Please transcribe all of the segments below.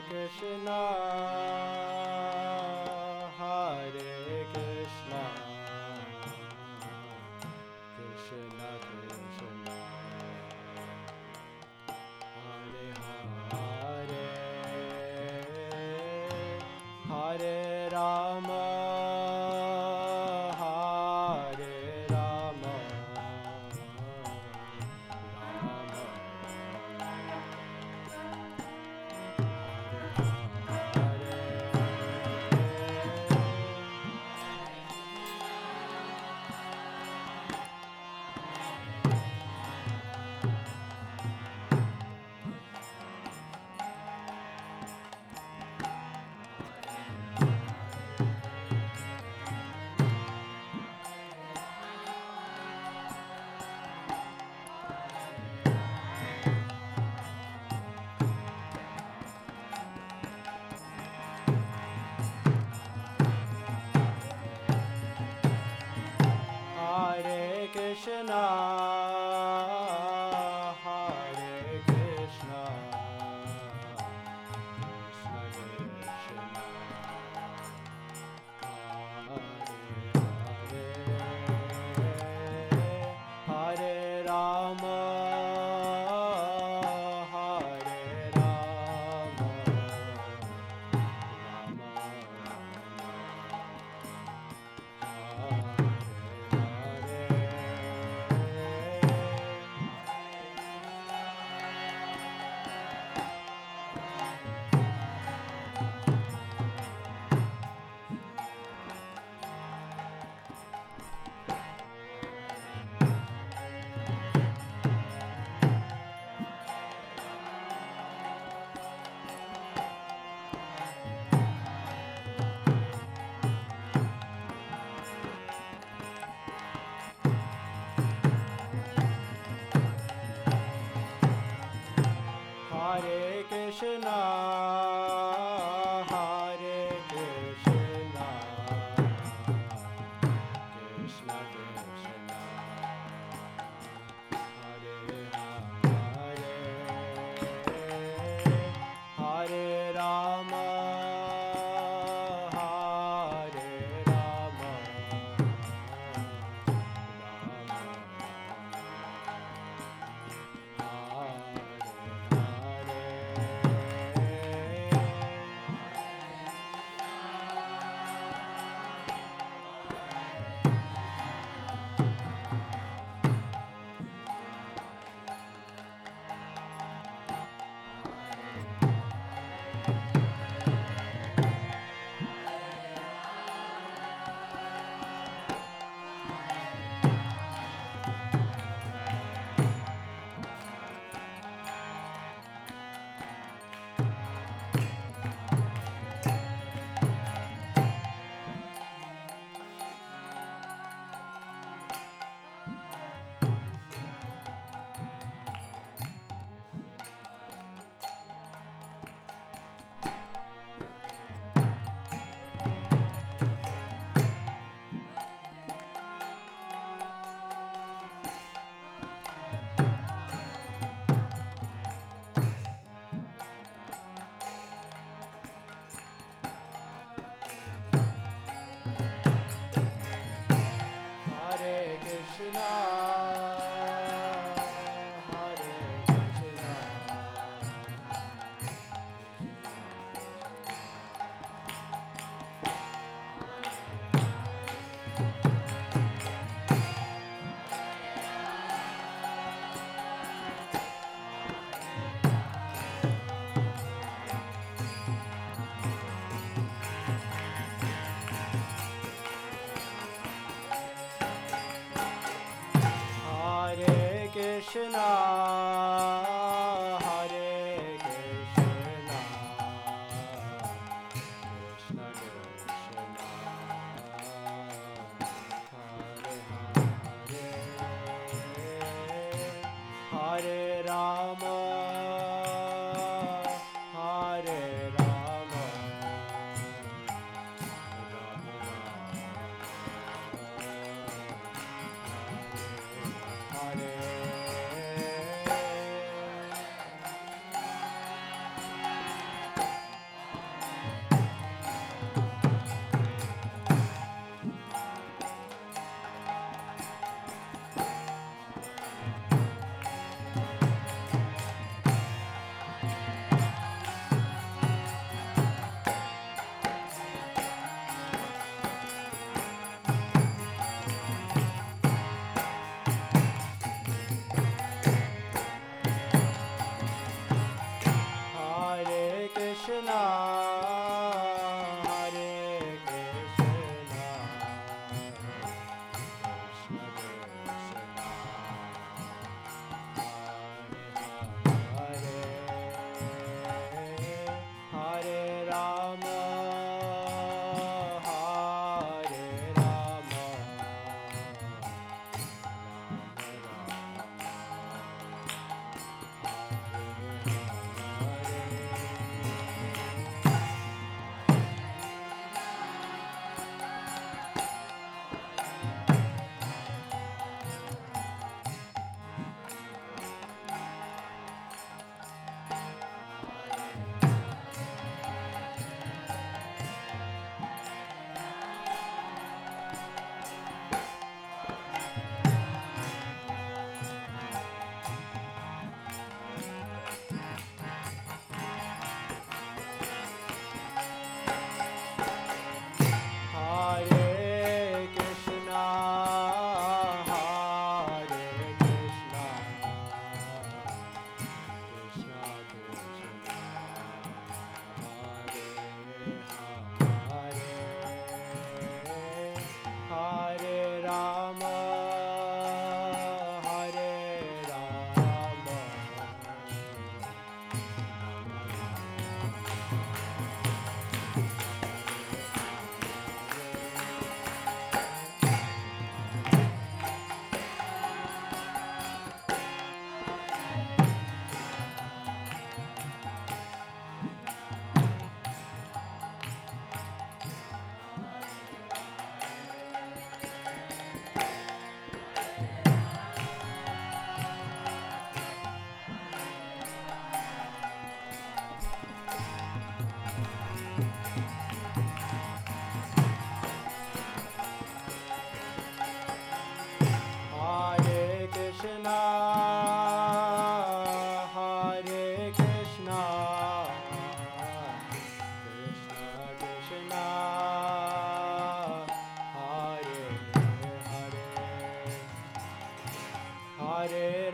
Krishna. Hare Krishna. Krishna Krishna. Hare Hare. Hare Ram. Krishna. Krishna Krishna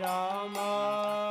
Rama,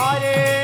Hare